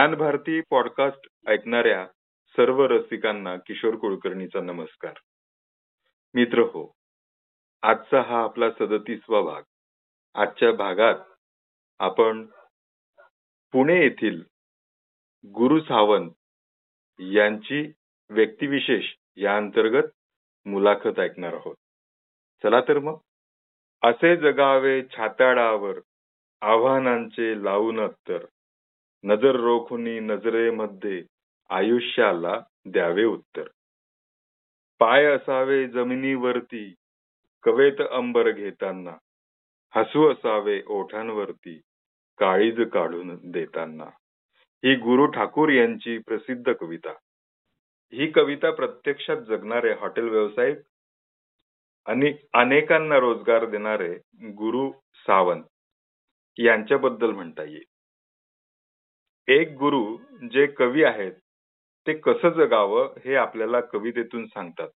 Gyan Bharti podcast ऐकणाऱ्या सर्व रसिकांना किशोर कुलकर्णीचा नमस्कार. मित्र हो आजचा हा आपला सदतीसवा भाग. आजच्या भागात आपण पुणे येथील गुरु सावंत यांची व्यक्तिविशेष या अंतर्गत मुलाखत ऐकणार आहोत. चला तर मग. असे जगावे छाताडावर आव्हानांचे लावून तर नजर रोखुनी नजरेमध्ये आयुष्याला द्यावे उत्तर. पाय असावे जमिनीवरती कवेत अंबर घेताना हसू असावे ओठांवरती काळीज काढून देताना. ही गुरु ठाकूर यांची प्रसिद्ध कविता. ही कविता प्रत्यक्षात जगणारे हॉटेल व्यावसायिक आणि अनेकांना रोजगार देणारे गुरु सावंत यांच्याबद्दल म्हणता येईल. एक गुरु जे कवी आहेत ते कसं जगावं हे आपल्याला कवितेतून सांगतात.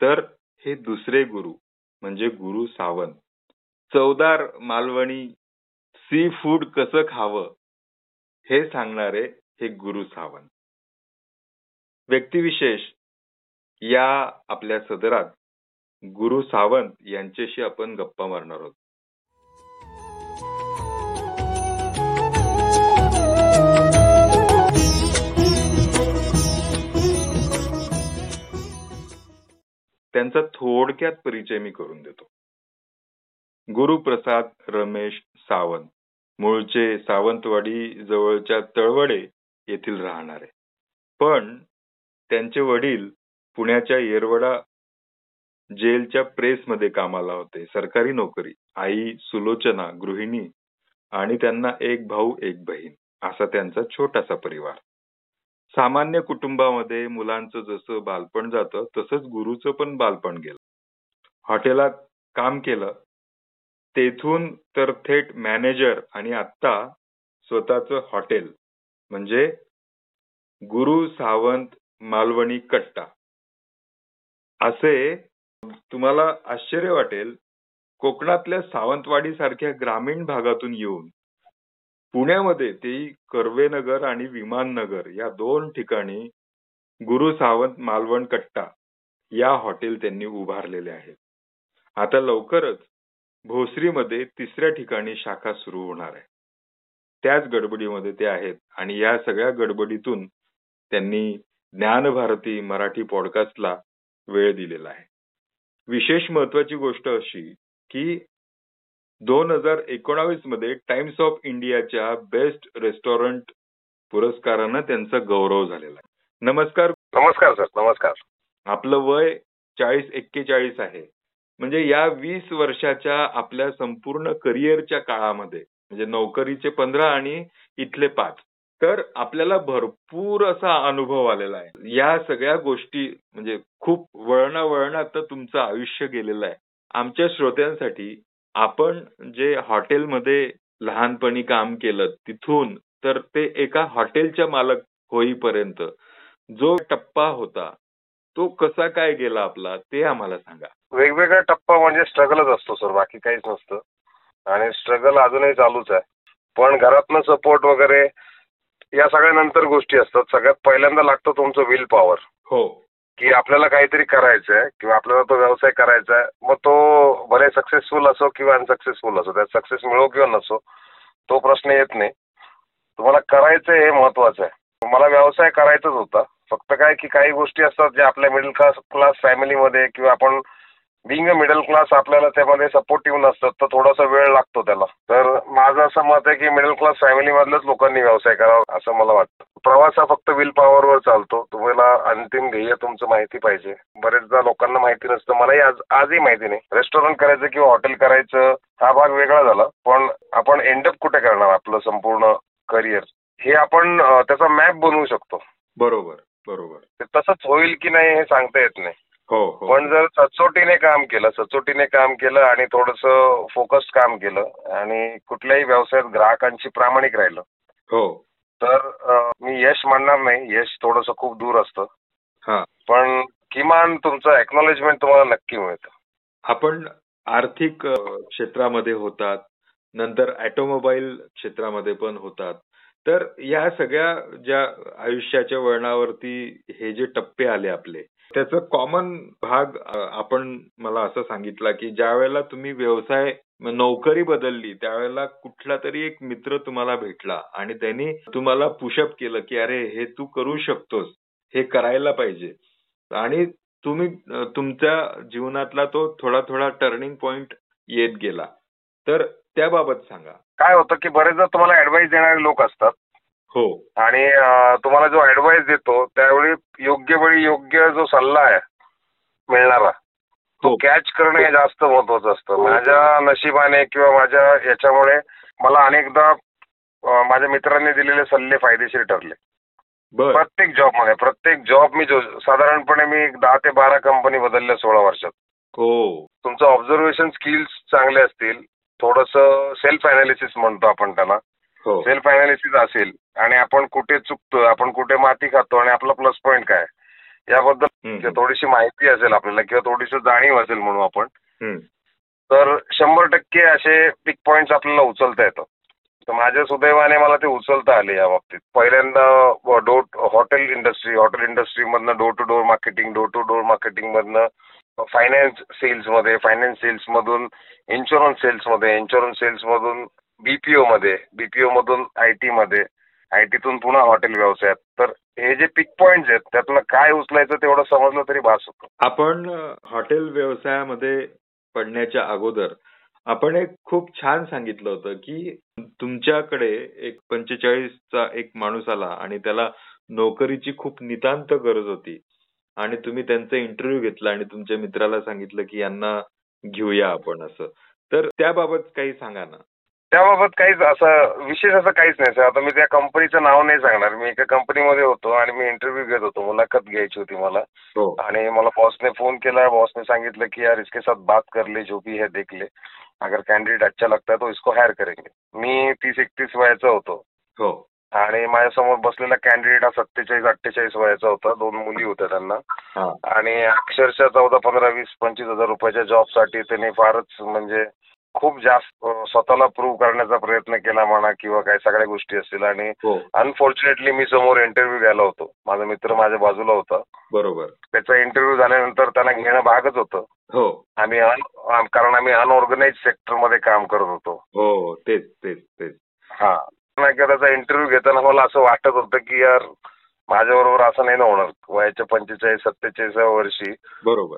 तर हे दुसरे गुरु म्हणजे गुरु सावंत. चवदार मालवणी सी फूड कसं खावं हे सांगणारे हे गुरु सावंत. व्यक्तिविशेष या आपल्या सदरात गुरु सावंत यांच्याशी आपण गप्पा मारणार आहोत. त्यांचा थोडक्यात परिचय मी करून देतो. गुरुप्रसाद रमेश सावंत मूळचे सावंतवाडी जवळच्या तळवडे येथील राहणारे. पण त्यांचे वडील पुण्याच्या येरवडा जेलच्या प्रेसमध्ये कामाला होते. सरकारी नोकरी आई सुलोचना गृहिणी आणि त्यांना एक भाऊ एक बहीण असा त्यांचा छोटासा परिवार. सामान्य कुटुंबामध्ये मुलांचं जसं बालपण जातं तसंच गुरुचं पण बालपण गेलं. हॉटेलात काम केलं. तेथून तर थेट मॅनेजर आणि आता स्वतःच हॉटेल म्हणजे गुरु सावंत मालवणी कट्टा. असे तुम्हाला आश्चर्य वाटेल कोकणातल्या सावंतवाडी सारख्या ग्रामीण भागातून येऊन पुण्यामध्ये तेही कर्वेनगर आणि विमाननगर या दोन ठिकाणी गुरु सावंत मालवण कट्टा या हॉटेल त्यांनी उभारलेले आहेत. आता लवकरच भोसरीमध्ये तिसऱ्या ठिकाणी शाखा सुरू होणार आहे. त्याच गडबडीमध्ये ते आहेत आणि या सगळ्या गडबडीतून त्यांनी ज्ञानभारती मराठी पॉडकास्टला वेळ दिलेला आहे. विशेष महत्वाची गोष्ट अशी की दोन हजार एकोणावीसमध्ये टाइम्स ऑफ इंडियाच्या बेस्ट रेस्टॉरंट पुरस्कारानं त्यांचा गौरव झालेला आहे. नमस्कार. नमस्कार सर नमस्कार. आपलं वय चाळीस एक्केचाळीस आहे. म्हणजे या वीस वर्षाच्या आपल्या संपूर्ण करिअरच्या काळामध्ये म्हणजे नोकरीचे पंधरा आणि इथले पाच तर आपल्याला भरपूर असा अनुभव आलेला आहे. या सगळ्या गोष्टी म्हणजे खूप वळणा वळणात तुमचं आयुष्य गेलेलं आहे. आमच्या श्रोत्यांसाठी आपण जे हॉटेलमध्ये लहानपणी काम केलं तिथून तर ते एका हॉटेलच्या मालक होईपर्यंत जो टप्पा होता तो कसा काय गेला आपला ते आम्हाला सांगा. वेगवेगळा टप्पा म्हणजे स्ट्रगलच असतो सर बाकी काहीच नसतं. आणि स्ट्रगल अजूनही चालूच आहे. पण घरातनं सपोर्ट वगैरे या सगळ्या नंतर गोष्टी असतात. सगळ्यात पहिल्यांदा लागतं तुमचं विल पॉवर हो. की आपल्याला काहीतरी करायचं आहे किंवा आपल्याला तो व्यवसाय करायचा आहे मग तो भले सक्सेसफुल असो किंवा अनसक्सेसफुल असो त्यात सक्सेस मिळो किंवा नसो तो प्रश्न येत नाही. तुम्हाला करायचं हे महत्वाचं आहे. मला व्यवसाय करायचाच होता. फक्त काय की काही गोष्टी असतात ज्या आपल्या मिडल क्लास क्लास फॅमिलीमध्ये किंवा आपण बिंग अ मिडल क्लास आपल्याला त्यामध्ये सपोर्टिव्ह नसतात तर थोडासा वेळ लागतो त्याला. तर माझं असं मत आहे की मिडल क्लास फॅमिलीमधल्याच लोकांनी व्यवसाय करावा असं मला वाटतं. प्रवास हा फक्त विल पॉवरवर चालतो. तुम्हाला अंतिम ध्येय तुमचं माहिती पाहिजे. बरेचदा लोकांना माहिती नसतं. मलाही आज आजही माहिती नाही. रेस्टॉरंट करायचं किंवा हॉटेल करायचं हा भाग वेगळा झाला. पण आपण एंडअप कुठे करणार आपलं संपूर्ण करिअर हे आपण त्याचा मॅप बनवू शकतो. बरोबर बरोबर. तसंच होईल की नाही हे सांगता येत नाही. हो हो. पण जर सचोटीने काम केलं सचोटीने काम केलं आणि थोडस फोकस्ड काम केलं आणि कुठल्याही व्यवसायात ग्राहकांशी प्रामाणिक राहिलं हो. तर मी यश म्हणणार नाही. यश थोडस खूप दूर असतं. हा. पण किमान तुमचं एक्नॉलेजमेंट तुम्हाला नक्की मिळतं. आपण आर्थिक अ, क्षेत्रामध्ये होतात. नंतर ऑटोमोबाईल क्षेत्रामध्ये पण होतात. तर या सगळ्या ज्या आयुष्याच्या वळणावरती हे जे टप्पे आले आपले त्याचा कॉमन भाग आपण मला असं सांगितला की ज्या वेळेला तुम्ही व्यवसाय नोकरी बदलली त्यावेळेला कुठला तरी एक मित्र तुम्हाला भेटला आणि त्यांनी तुम्हाला पुशअप केलं की अरे हे तू करू शकतोस हे करायला पाहिजे. आणि तुम्ही तुमच्या जीवनातला तो थोडा थोडा टर्निंग पॉइंट येत गेला. तर त्याबाबत सांगा. काय होतं की बरेचदा तुम्हाला ऍडवाइस देणारे लोक असतात. हो. आणि तुम्हाला जो ऍडवाइस देतो त्यावेळी योग्य वेळी योग्य जो सल्ला आहे मिळणारा तो हो. कॅच करणं हे जास्त महत्वाचं असतं. माझ्या नशिबाने किंवा माझ्या याच्यामुळे मला अनेकदा माझ्या मित्रांनी दिलेले सल्ले फायदेशीर ठरले. प्रत्येक जॉबमध्ये प्रत्येक जॉब मी जो साधारणपणे मी एक दहा ते बारा कंपनी बदलल्या सोळा वर्षात. हो. तुमचं ऑब्झर्वेशन स्किल्स चांगले असतील. थोडस सेल्फ अनालिसिस म्हणतो आपण त्याला. हो सेल्फ अनालिसिस असेल आणि आपण कुठे चुकतोय आपण कुठे माती खातो आणि आपला प्लस पॉईंट काय? याबद्दल हम्म, थोडीशी माहिती असेल आपल्याला किंवा थोडीशी जाणीव असेल म्हणू आपण. तर शंभर टक्के असे पिक पॉईंट्स आपल्याला उचलता येतं. तर माझ्या सुदैवाने मला ते उचलता आले या बाबतीत. पहिल्यांदा door hotel industry hotel industry मधनं door to door marketing door to door marketing मधनं फायनान्स सेल्समध्ये फायनान्स सेल्स मधून इन्शुरन्स सेल्समध्ये इन्शुरन्स सेल्स मधून बीपीओ मध्ये बीपीओ मधून आय टी मध्ये आय टीतून पुन्हा हॉटेल व्यवसायात. तर हे जे पिक पॉइंट आहेत त्यातलं काय उचलायचं तेवढं समजलं तरी भास होतो. आपण हॉटेल व्यवसायामध्ये पडण्याच्या अगोदर आपण एक खूप छान सांगितलं होतं की तुमच्याकडे एक पंचेचाळीसचा एक माणूस आला आणि त्याला नोकरीची खूप नितांत गरज होती. आणि तुम्ही त्यांचा इंटरव्ह्यू घेतला आणि तुमच्या मित्राला सांगितलं की यांना घेऊया आपण असं. तर त्याबाबत काही सांगा ना. त्याबाबत काहीच असं विशेष असं काहीच नाही सर. आता मी त्या कंपनीचं नाव नाही सांगणार. मी एका कंपनीमध्ये होतो आणि मी इंटरव्ह्यू घेत होतो. मुलाखत घ्यायची होती मला. हो. आणि मला बॉसने फोन केला. बॉसने सांगितलं की यार इसके साथ बात कर ले जो भी है देख ले. अगर कैंडिडेट अच्छा लगता है तो इसको हायर करेंगे. मी तीस एकतीस वयाचा होतो. हो. आणि माझ्यासमोर बसलेला कॅन्डिडेट हा सत्तेचाळीस अठ्ठेचाळीस वयाचा होता. दोन मुली होत्या त्यांना. हा. आणि अक्षरशः चौदा पंधरा वीस पंचवीस हजार रुपयाच्या जॉबसाठी त्यांनी फारच म्हणजे खूप जास्त स्वतःला प्रूव्ह करण्याचा प्रयत्न केला म्हणा किंवा काय सगळ्या गोष्टी असतील आणि हो. अनफॉर्च्युनेटली मी समोर इंटरव्ह्यू घ्यायला होतो. माझा मित्र माझ्या बाजूला होता. बरोबर. त्याचा इंटरव्ह्यू झाल्यानंतर त्याला घेणं भागच होतं. हो. आम्ही आम- कारण आम्ही अनऑर्गनाइज सेक्टरमध्ये काम करत होतो. हो तेच तेच तेच. हा. नाही का त्याचा इंटरव्ह्यू घेताना मला असं वाटत होतं की यार माझ्याबरोबर असं नाही ना होणार. वयाच्या पंचेचाळीस सत्तेचाळीसाव्या वर्षी बरोबर.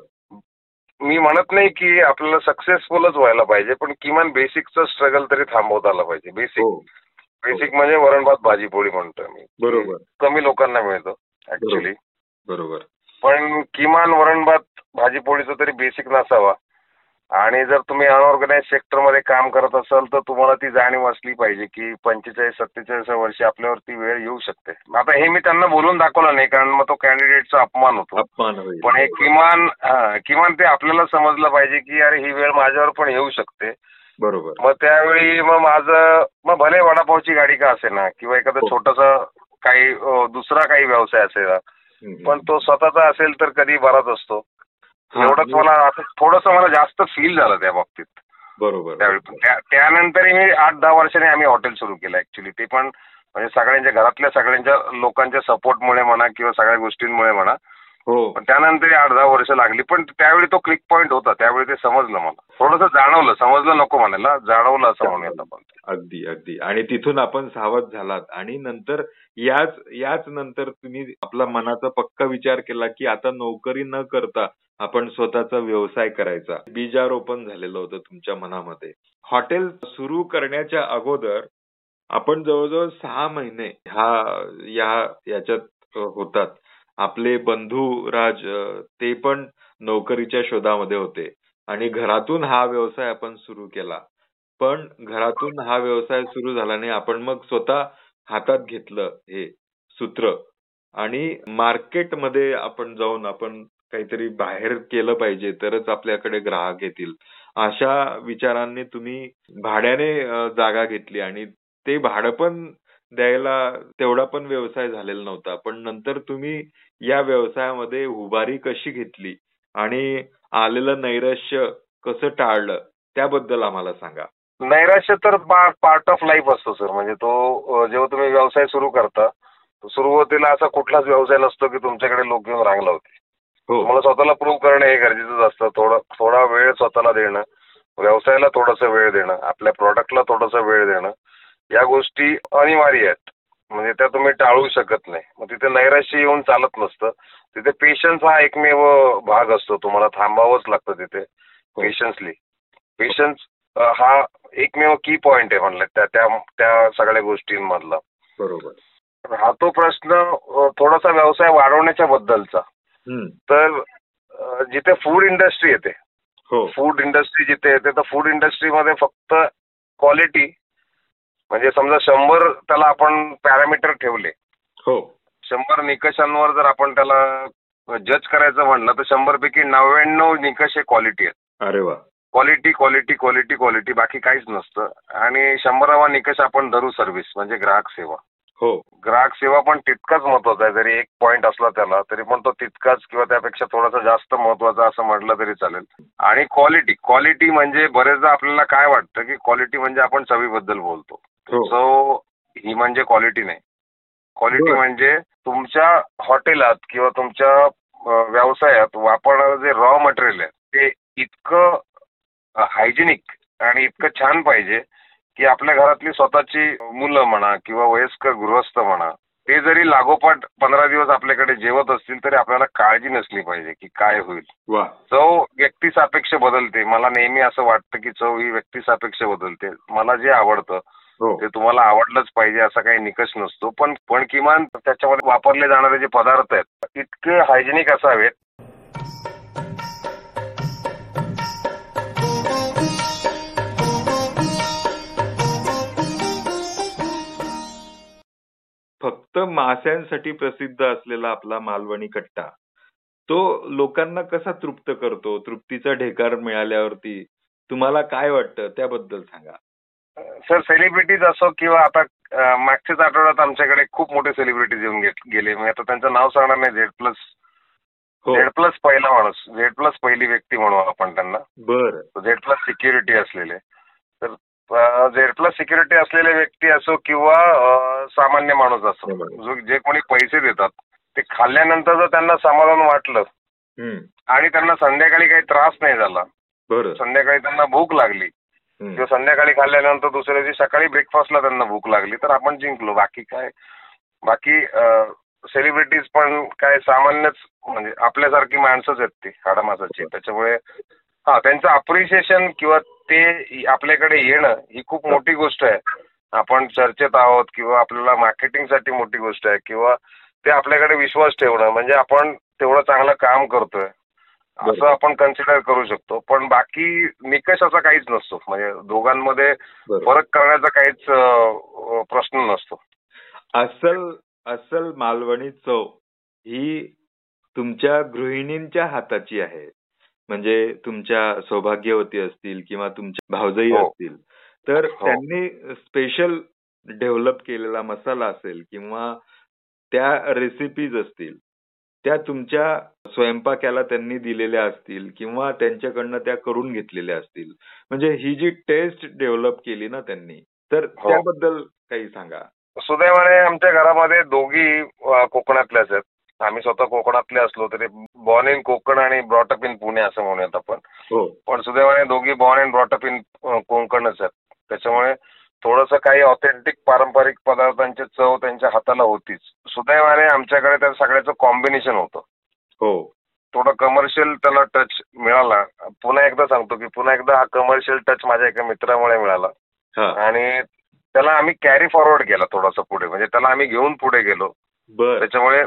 मी म्हणत नाही की आपल्याला सक्सेसफुलच व्हायला पाहिजे पण किमान बेसिकचं स्ट्रगल तरी थांबवता आलं पाहिजे. बेसिक हो. बेसिक म्हणजे वरण भात भाजी पोळी म्हणतोय मी. बरोबर. कमी लोकांना मिळतं ऍक्च्युली बरोबर. पण किमान वरण भात भाजी पोळीचा तरी बेसिक नसावा. आणि जर तुम्ही अनऑर्गनाइज सेक्टरमध्ये काम करत असाल तर तुम्हाला ती जाणीव असली पाहिजे की पंचेचाळीस सत्तेचाळीस वर्षी आपल्यावरती वेळ येऊ शकते. आता हे मी त्यांना बोलून दाखवलं नाही कारण मग तो कॅन्डिडेटचा अपमान होतो. अपमान पण हे किमान किमान ते आपल्याला समजलं पाहिजे की अरे ही वेळ माझ्यावर पण येऊ शकते. बरोबर. मग त्यावेळी मग माझं मग भले वडापावची गाडी का असे ना किंवा एखादा हो. छोटासा काही दुसरा काही व्यवसाय असेल. पण तो स्वतःचा असेल तर कधी बराच असतो. एवढंच मला आता थोडस मला जास्त फील झालं त्या बाबतीत. बरोबर त्यावेळी त्यानंतर मी आठ दहा वर्षांनी आम्ही हॉटेल सुरू केलं ऍक्च्युली ते पण म्हणजे सगळ्यांच्या घरातल्या सगळ्यांच्या लोकांच्या सपोर्टमुळे म्हणा किंवा सगळ्या गोष्टींमुळे म्हणा हो. पण त्यानंतर आठ दहा वर्ष लागली. पण त्यावेळी तो क्लिक पॉईंट होता. त्यावेळी ते समजलं मला. थोडंसं जाणवलं. समजलं नको म्हणायला. जाणवलं असं म्हणूयात आपण अगदी अगदी. आणि तिथून आपण सावध झालात. आणि नंतर याच याच नंतर तुम्ही आपला मनाचा पक्का विचार केला की आता नोकरी न करता आपण स्वतःचा व्यवसाय करायचा. बीजारोपण झालेलं होतं तुमच्या मनामध्ये. हॉटेल सुरू करण्याच्या अगोदर आपण जवळजवळ सहा महिने हा या याच्यात होतात. आपले बंधू राज ते पण नोकरीच्या शोधामध्ये होते. आणि घरातून हा व्यवसाय आपण सुरू केला. पण घरातून हा व्यवसाय सुरू झाल्याने आपण मग स्वतः हातात घेतलं हे सूत्र. आणि मार्केटमध्ये आपण जाऊन आपण काहीतरी बाहेर केलं पाहिजे तरच आपल्याकडे ग्राहक येतील. अशा विचारांनी तुम्ही भाड्याने अ, जागा घेतली आणि ते भाडं पण द्यायला तेवढा पण व्यवसाय झालेला नव्हता. पण नंतर तुम्ही या व्यवसायामध्ये उभारी कशी घेतली आणि आलेलं नैराश्य कसं टाळलं त्याबद्दल आम्हाला सांगा. नैराश्य तर पार्ट ऑफ लाईफ असतो सर म्हणजे तो जेव्हा तुम्ही व्यवसाय सुरू करता तो सुरुवातीला असा कुठलाच व्यवसाय नसतो की तुमच्याकडे लोक येऊन रांगला होते. हो. तुम्हाला स्वतःला प्रूव्ह करणं हे गरजेचंच असतं. थोडा थोडा वेळ स्वतःला देणं व्यवसायाला थोडासा वेळ देणं आपल्या प्रॉडक्टला थोडासा वेळ देणं या गोष्टी अनिवार्य आहेत. म्हणजे त्या तुम्ही टाळू शकत नाही. मग तिथे नैराश्य येऊन चालत नसतं. तिथे पेशन्स हा एकमेव भाग असतो. तुम्हाला थांबावंच लागतं तिथे पेशन्सली पेशन्स हा एकमेव की पॉइंट आहे म्हणलं त्या त्या त्या सगळ्या गोष्टींमधला. बरोबर. राहतो प्रश्न अ, थोडासा व्यवसाय वाढवण्याच्या बद्दलचा. तर जिथे फूड इंडस्ट्री येते हो. फूड इंडस्ट्री जिथे येते तर फूड इंडस्ट्रीमध्ये फक्त क्वालिटी म्हणजे समजा शंभर त्याला आपण पॅरामीटर ठेवले. हो. शंभर निकषांवर जर आपण त्याला जज करायचं म्हणलं तर शंभर पैकी नव्याण्णव निकष हे क्वालिटी आहेत. अरे वा. क्वालिटी क्वालिटी क्वालिटी क्वालिटी बाकी काहीच नसतं. आणि शंभरावा निकष आपण धरू सर्व्हिस म्हणजे ग्राहक सेवा. हो. ग्राहक सेवा पण तितकाच महत्त्वाचा आहे. जरी एक पॉईंट असला त्याला तरी पण तो तितकाच किंवा त्यापेक्षा थोडासा जास्त महत्त्वाचा असं म्हटलं तरी चालेल. आणि क्वालिटी क्वालिटी म्हणजे बरेचदा आपल्याला काय वाटतं की क्वालिटी म्हणजे आपण चवीबद्दल बोलतो. सो ही म्हणजे क्वालिटी नाही. क्वालिटी. म्हणजे तुमच्या हॉटेलात किंवा तुमच्या व्यवसायात वापरणारं जे रॉ मटेरियल आहे ते इतकं हायजेनिक आणि इतकं छान पाहिजे की आपल्या घरातली स्वतःची मुलं म्हणा किंवा वयस्कर गृहस्थ म्हणा ते जरी लागोपाठ पंधरा दिवस आपल्याकडे जेवत असतील तरी आपल्याला काळजी नसली पाहिजे की काय होईल. चव व्यक्तिसापेक्ष बदलते. मला नेहमी असं वाटतं की चव ही व्यक्तिसापेक्ष बदलते. मला जे आवडतं ते तुम्हाला आवडलंच पाहिजे असा काही निकष नसतो. पण पण किमान त्याच्यामध्ये वापरले जाणारे जे पदार्थ आहेत इतके हायजेनिक असावेत. फक्त माशांसाठी प्रसिद्ध असलेला आपला मालवणी कट्टा तो लोकांना कसा तृप्त करतो? तृप्तीचा ढेकार मिळाल्यावरती तुम्हाला काय वाटतं? त्याबद्दल सांगा. सर सेलिब्रिटीज असो किंवा आता मागच्याच आठवड्यात आमच्याकडे खूप मोठे सेलिब्रिटीज येऊन गेले मी आता त्यांचं नाव सांगणार नाही झेड प्लस हो झेड प्लस पहिला माणूस झेड प्लस पहिली व्यक्ती म्हणू आपण त्यांना बर झेड प्लस सिक्युरिटी असलेले तर झेड प्लस सिक्युरिटी असलेले व्यक्ती असो किंवा अं, सामान्य माणूस असो. जो जे कोणी पैसे देतात ते खाल्ल्यानंतर जर त्यांना समाधान वाटलं हम्म. आणि त्यांना संध्याकाळी काही त्रास नाही झाला बरं संध्याकाळी त्यांना भूक लागली. किंवा संध्याकाळी खाल्ल्यानंतर दुसऱ्या दिवशी सकाळी ब्रेकफास्टला त्यांना भूक लागली तर आपण जिंकलो. बाकी काय बाकी सेलिब्रिटीज पण काय सामान्यच म्हणजे आपल्यासारखी माणसंच आहेत ती हाडामासाची. त्याच्यामुळे हा त्यांचं अप्रिशिएशन किंवा ते आपल्याकडे येणं ही खूप मोठी गोष्ट आहे. आपण चर्चेत आहोत किंवा आपल्याला मार्केटिंगसाठी मोठी गोष्ट आहे किंवा ते आपल्याकडे विश्वास ठेवणं म्हणजे आपण तेवढं चांगलं काम करतोय. असं. आपण कन्सिडर करू शकतो पण बाकी निकष असा काहीच नसतो म्हणजे दोघांमध्ये. फरक करण्याचा काहीच प्रश्न नसतो अस्सल अस्सल मालवणी चव ही तुमच्या गृहिणींच्या हाताची आहे म्हणजे तुमच्या सौभाग्यवती असतील किंवा तुमच्या भावजयी हो. असतील तर हो. त्यांनी स्पेशल डेव्हलप केलेला मसाला असेल किंवा त्या रेसिपीज असतील त्या तुमच्या स्वयंपाक्याला त्यांनी दिलेल्या असतील किंवा त्यांच्याकडनं त्या करून घेतलेल्या असतील. म्हणजे ही जी टेस्ट डेव्हलप केली ना त्यांनी तर हो. त्याबद्दल काही सांगा. सुदैवाने आमच्या घरामध्ये दोघी कोकणातल्याच आहेत. आम्ही स्वतः कोकणातले असलो तरी बॉर्न इन कोकण आणि ब्रॉटअप इन पुणे असं म्हणूयात आपण. हो. पण सुदैवाने दोघी बॉर्न अँड ब्रॉटअप इन कोकणच आहेत. त्याच्यामुळे थोडंसं काही ऑथेंटिक पारंपरिक पदार्थांची चव त्यांच्या हाताला होतीच. सुदैवाने आमच्याकडे त्या सगळ्याचं कॉम्बिनेशन होतं. हो. थोडं कमर्शियल त्याला टच मिळाला. पुन्हा एकदा सांगतो की पुन्हा एकदा हा कमर्शियल टच माझ्या एका मित्रामुळे मिळाला. हा. आणि त्याला आम्ही कॅरी फॉरवर्ड केला थोडासा पुढे. म्हणजे त्याला आम्ही घेऊन पुढे गेलो. त्याच्यामुळे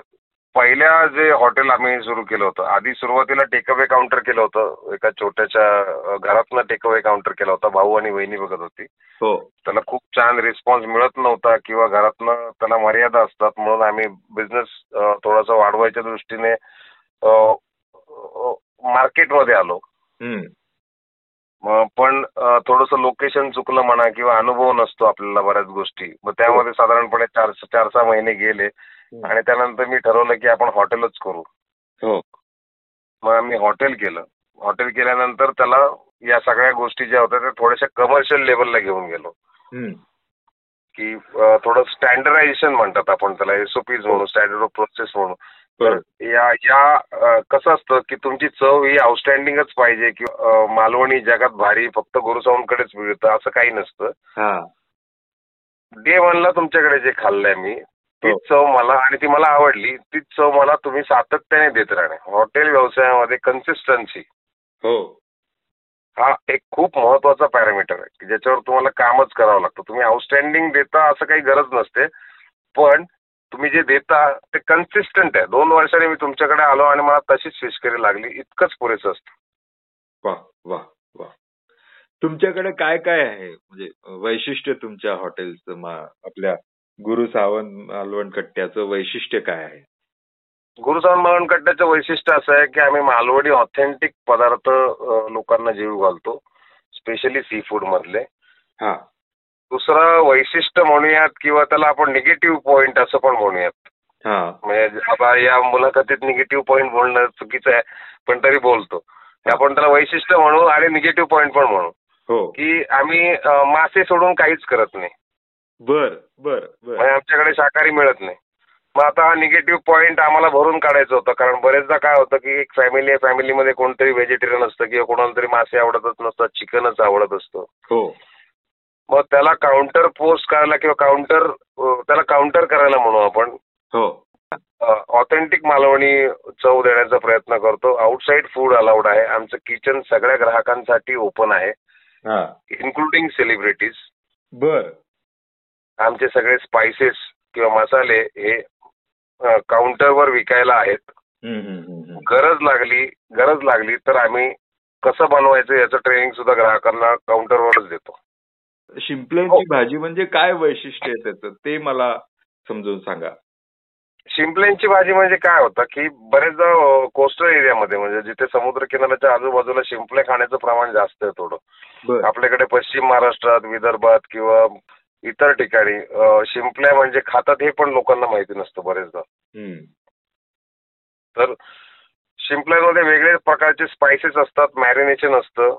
पहिल्या जे हॉटेल आम्ही सुरू केलं होतं आधी सुरुवातीला टेकअवे काउंटर केलं होतं. एका छोट्याशा अं, घरातनं टेकअवे काउंटर केला होता. भाऊ आणि वहिनी बघत होती. हो. त्याला खूप छान रिस्पॉन्स मिळत नव्हता किंवा घरातनं त्याला मर्यादा असतात म्हणून आम्ही बिझनेस थोडासा वाढवायच्या दृष्टीने मार्केटमध्ये आलो. पण थोडंसं लोकेशन चुकलं म्हणा किंवा अनुभव नसतो आपल्याला बऱ्याच गोष्टी. मग त्यामध्ये साधारणपणे चार चार सहा महिने गेले. आणि त्यानंतर मी ठरवलं की आपण हॉटेलच करू. हो. मग आम्ही हॉटेल केलं. हॉटेल केल्यानंतर त्याला या सगळ्या गोष्टी ज्या होत्या त्या थोड्याशा कमर्शियल लेवलला घेऊन गेलो. की थोडं स्टँडर्डायझेशन म्हणतात आपण त्याला एसओपीज म्हणून स्टँडर्ड ऑफ प्रोसेस म्हणून. या या कसं असतं की तुमची चव ही आउटस्टँडिंगच पाहिजे की मालवणी जगात भारी फक्त गुरुसाऊंकडेच मिळतं असं काही नसतं. हा. डे वनला तुमच्याकडे जे खाल्लंय मी तीच हो. चव मला आणि ती मला आवडली तीच चव मला तुम्ही सातत्याने देत राहणे. हॉटेल व्यवसायामध्ये कन्सिस्टन्सी हो. हा एक खूप महत्त्वाचा पॅरामीटर आहे की ज्याच्यावर तुम्हाला कामच करावं लागतं. तुम्ही आउटस्टँडिंग देता असं काही गरज नसते पण तुम्ही जे देता ते कन्सिस्टंट आहे. दोन वर्षांनी मी तुमच्याकडे आलो आणि मला तशीच फिश करी लागली. इतकंच पुरेसं असतं. वा वा वा. तुमच्याकडे काय काय आहे? म्हणजे वैशिष्ट्य तुमच्या हॉटेलचं आपल्या गुरु सावंत मालवण कट्ट्याचं वैशिष्ट्य काय आहे? गुरुसाहेब मालवणकट्ट्याचं वैशिष्ट्य असं आहे की आम्ही मालवणी ऑथेंटिक पदार्थ लोकांना जीव घालतो स्पेशली सी फूड मधले. हा. दुसरं वैशिष्ट्य म्हणूयात किंवा त्याला आपण निगेटिव्ह पॉइंट असं पण म्हणूयात. हा. म्हणजे आता या मुलाखतीत निगेटिव्ह पॉइंट बोलणं चुकीचं आहे पण तरी बोलतो. आपण त्याला वैशिष्ट्य म्हणू आणि निगेटिव्ह पॉइंट पण म्हणू. हो. की आम्ही मासे सोडून काहीच करत नाही. बर बर म्हणजे आमच्याकडे शाकाहारी मिळत नाही. मग आता हा निगेटिव्ह पॉइंट आम्हाला भरून काढायचं होतं. कारण बरेचदा काय होतं की एक फॅमिली आहे फॅमिलीमध्ये कोणतरी व्हेजिटेरियन असतं किंवा कोणाला तरी मासे आवडतच नसतात चिकनच आवडत असतं. हो. मग त्याला काउंटर पोस्ट करायला किंवा काउंटर त्याला काउंटर करायला म्हणू आपण. हो. ऑथेंटिक मालवणी चव देण्याचा प्रयत्न करतो. आउटसाईड फूड अलाउड आहे. आमचं किचन सगळ्या ग्राहकांसाठी ओपन आहे. हा. इन्क्लुडिंग सेलिब्रिटीज बर. आमचे सगळे स्पायसेस किंवा मसाले हे काउंटरवर विकायला आहेत. गरज लागली गरज लागली तर आम्ही कसं बनवायचं याचं ट्रेनिंग सुद्धा ग्राहकांना काउंटरवरच देतो. शिंपल्यांची भाजी म्हणजे काय वैशिष्ट्य आहे त्याचं? ते मला समजून सांगा. शिंपल्यांची भाजी म्हणजे काय होतं की बरेचदा कोस्टल एरियामध्ये म्हणजे जिथे समुद्र किनाऱ्याच्या आजूबाजूला शिंपले खाण्याचं प्रमाण जास्त आहे थोडं. आपल्याकडे पश्चिम महाराष्ट्रात विदर्भात किंवा इतर ठिकाणी शिंपल्या म्हणजे खातात हे पण लोकांना माहिती नसतं बरेचदा. तर शिंपल्यांमध्ये वेगळे प्रकारचे स्पायसेस असतात मॅरिनेशन असतं.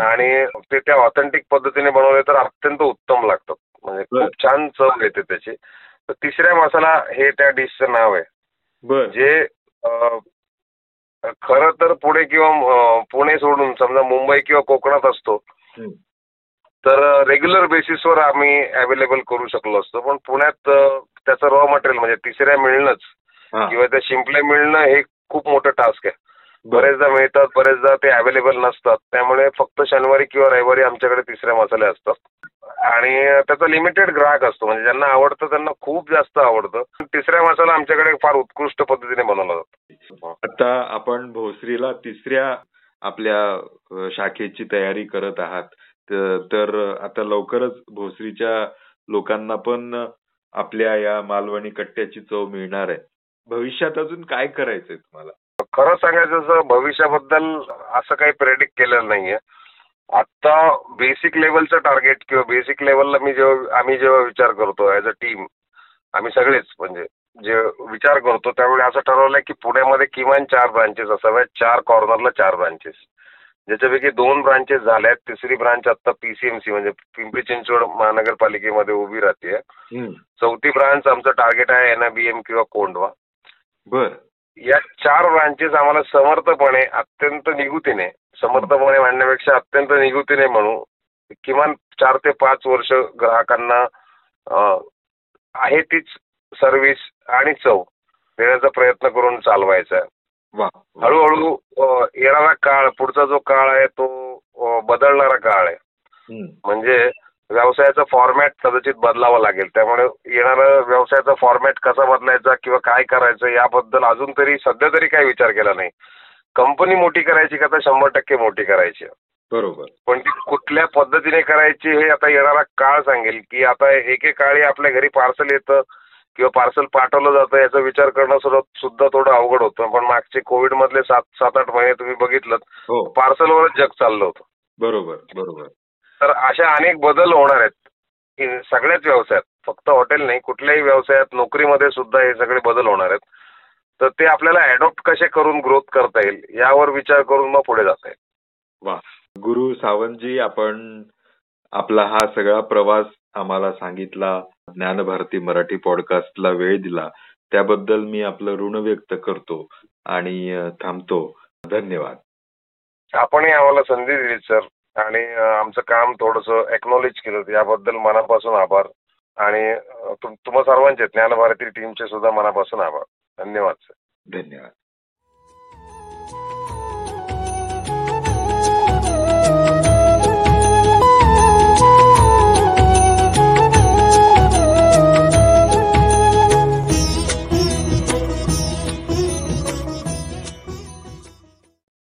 आणि ते त्या ऑथेंटिक पद्धतीने बनवले तर अत्यंत उत्तम लागतात म्हणजे. खूप छान चव येते त्याची तर तिसऱ्या मसाला हे त्या डिशचं नाव आहे जे खरं तर पुणे किंवा पुणे सोडून समजा मुंबई किंवा कोकणात असतो. तर रेग्युलर बेसिसवर आम्ही अवेलेबल करू शकलो असतो पण पुण्यात त्याचं रॉ मटेरियल म्हणजे तिसऱ्या मिळणंच. किंवा त्या शिंपले मिळणं हे खूप मोठं टास्क आहे. बरेचदा मिळतात बरेचदा ते अवेलेबल नसतात. त्यामुळे फक्त शनिवारी किंवा रविवारी आमच्याकडे तिसरे मसाले असतात. आणि त्याचा लिमिटेड ग्राहक असतो. म्हणजे ज्यांना आवडतं त्यांना खूप जास्त आवडतं. तिसऱ्या मसाला आमच्याकडे फार उत्कृष्ट पद्धतीने बनवला जातो. आता आपण भोसरीला तिसऱ्या आपल्या शाखेची तयारी करत आहात. तर आता लवकरच भोसरीच्या लोकांना पण आपल्या या मालवणी कट्ट्याची चव मिळणार आहे. भविष्यात अजून काय करायचंय तुम्हाला? खरं सांगायचं तर भविष्याबद्दल असं काही प्रेडिक्ट केलेलं नाहीये. आता बेसिक लेवलचं टार्गेट किंवा बेसिक लेवलला मी जेव्हा आम्ही जेव्हा विचार करतो ऍज अ टीम आम्ही सगळेच म्हणजे जे विचार करतो त्यावेळी असं ठरवलंय की पुण्यामध्ये किमान चार ब्रांचेस असाव्यात चार कॉर्नरला चार ब्रांचेस ज्याच्यापैकी दोन ब्रांचेस झाल्यात तिसरी ब्रांच आता पीसीएमसी म्हणजे पिंपरी चिंचवड महानगरपालिकेमध्ये उभी राहते चौथी ब्रांच आमचं टार्गेट आहे एनआयबीएम किंवा कोंडवा बर. या चार ब्रांचेस आम्हाला समर्थपणे अत्यंत निगुतीने समर्थपणे म्हणण्यापेक्षा अत्यंत निगुतीने म्हणू किमान चार ते पाच वर्ष ग्राहकांना आहे तीच सर्व्हिस आणि चव देण्याचा प्रयत्न करून चालवायचा हळूहळू येणारा काळ पुढचा जो काळ आहे तो बदलणारा काळ आहे. म्हणजे व्यवसायाचा फॉर्मॅट कदाचित बदलावा लागेल. त्यामुळे येणारा व्यवसायाचा फॉर्मॅट कसा बदलायचा किंवा काय करायचं याबद्दल अजून तरी सध्या तरी काही विचार केला नाही. कंपनी मोठी करायची का तर शंभर टक्के मोठी करायची. बरोबर. पण ती कुठल्या पद्धतीने करायची हे आता येणारा काळ सांगेल की आता एकेकाळी आपल्या घरी पार्सल येतं किंवा पार्सल पाठवलं जातं याचा विचार करणं सुद्धा सुद्धा थोडं अवघड होतं. पण मागचे कोविड मधले सात सात आठ महिने तुम्ही बघितलं हो. पार्सलवरच जग चाललं होतं. बरोबर बरोबर. तर अशा अनेक बदल होणार आहेत. सगळ्याच व्यवसायात फक्त हॉटेल नाही कुठल्याही व्यवसायात नोकरीमध्ये सुद्धा हे सगळे बदल होणार आहेत. तर ते आपल्याला अडॉप्ट कसे करून ग्रोथ करता येईल यावर विचार करून मग पुढे जाता येईल. वा. गुरु सावंतजी आपण आपला हा सगळा प्रवास आम्हाला सांगितला. ज्ञानभारती मराठी पॉडकास्टला वेळ दिला. त्याबद्दल मी आपलं ऋण व्यक्त करतो आणि थांबतो. धन्यवाद. आपणही आम्हाला संधी दिली सर. आणि आमचं काम थोडंसं एक्नॉलेज केलं याबद्दल मनापासून आभार. आणि तुम- तुम्हा सर्वांचे ज्ञानभारती टीमचे सुद्धा मनापासून आभार. धन्यवाद सर धन्यवाद.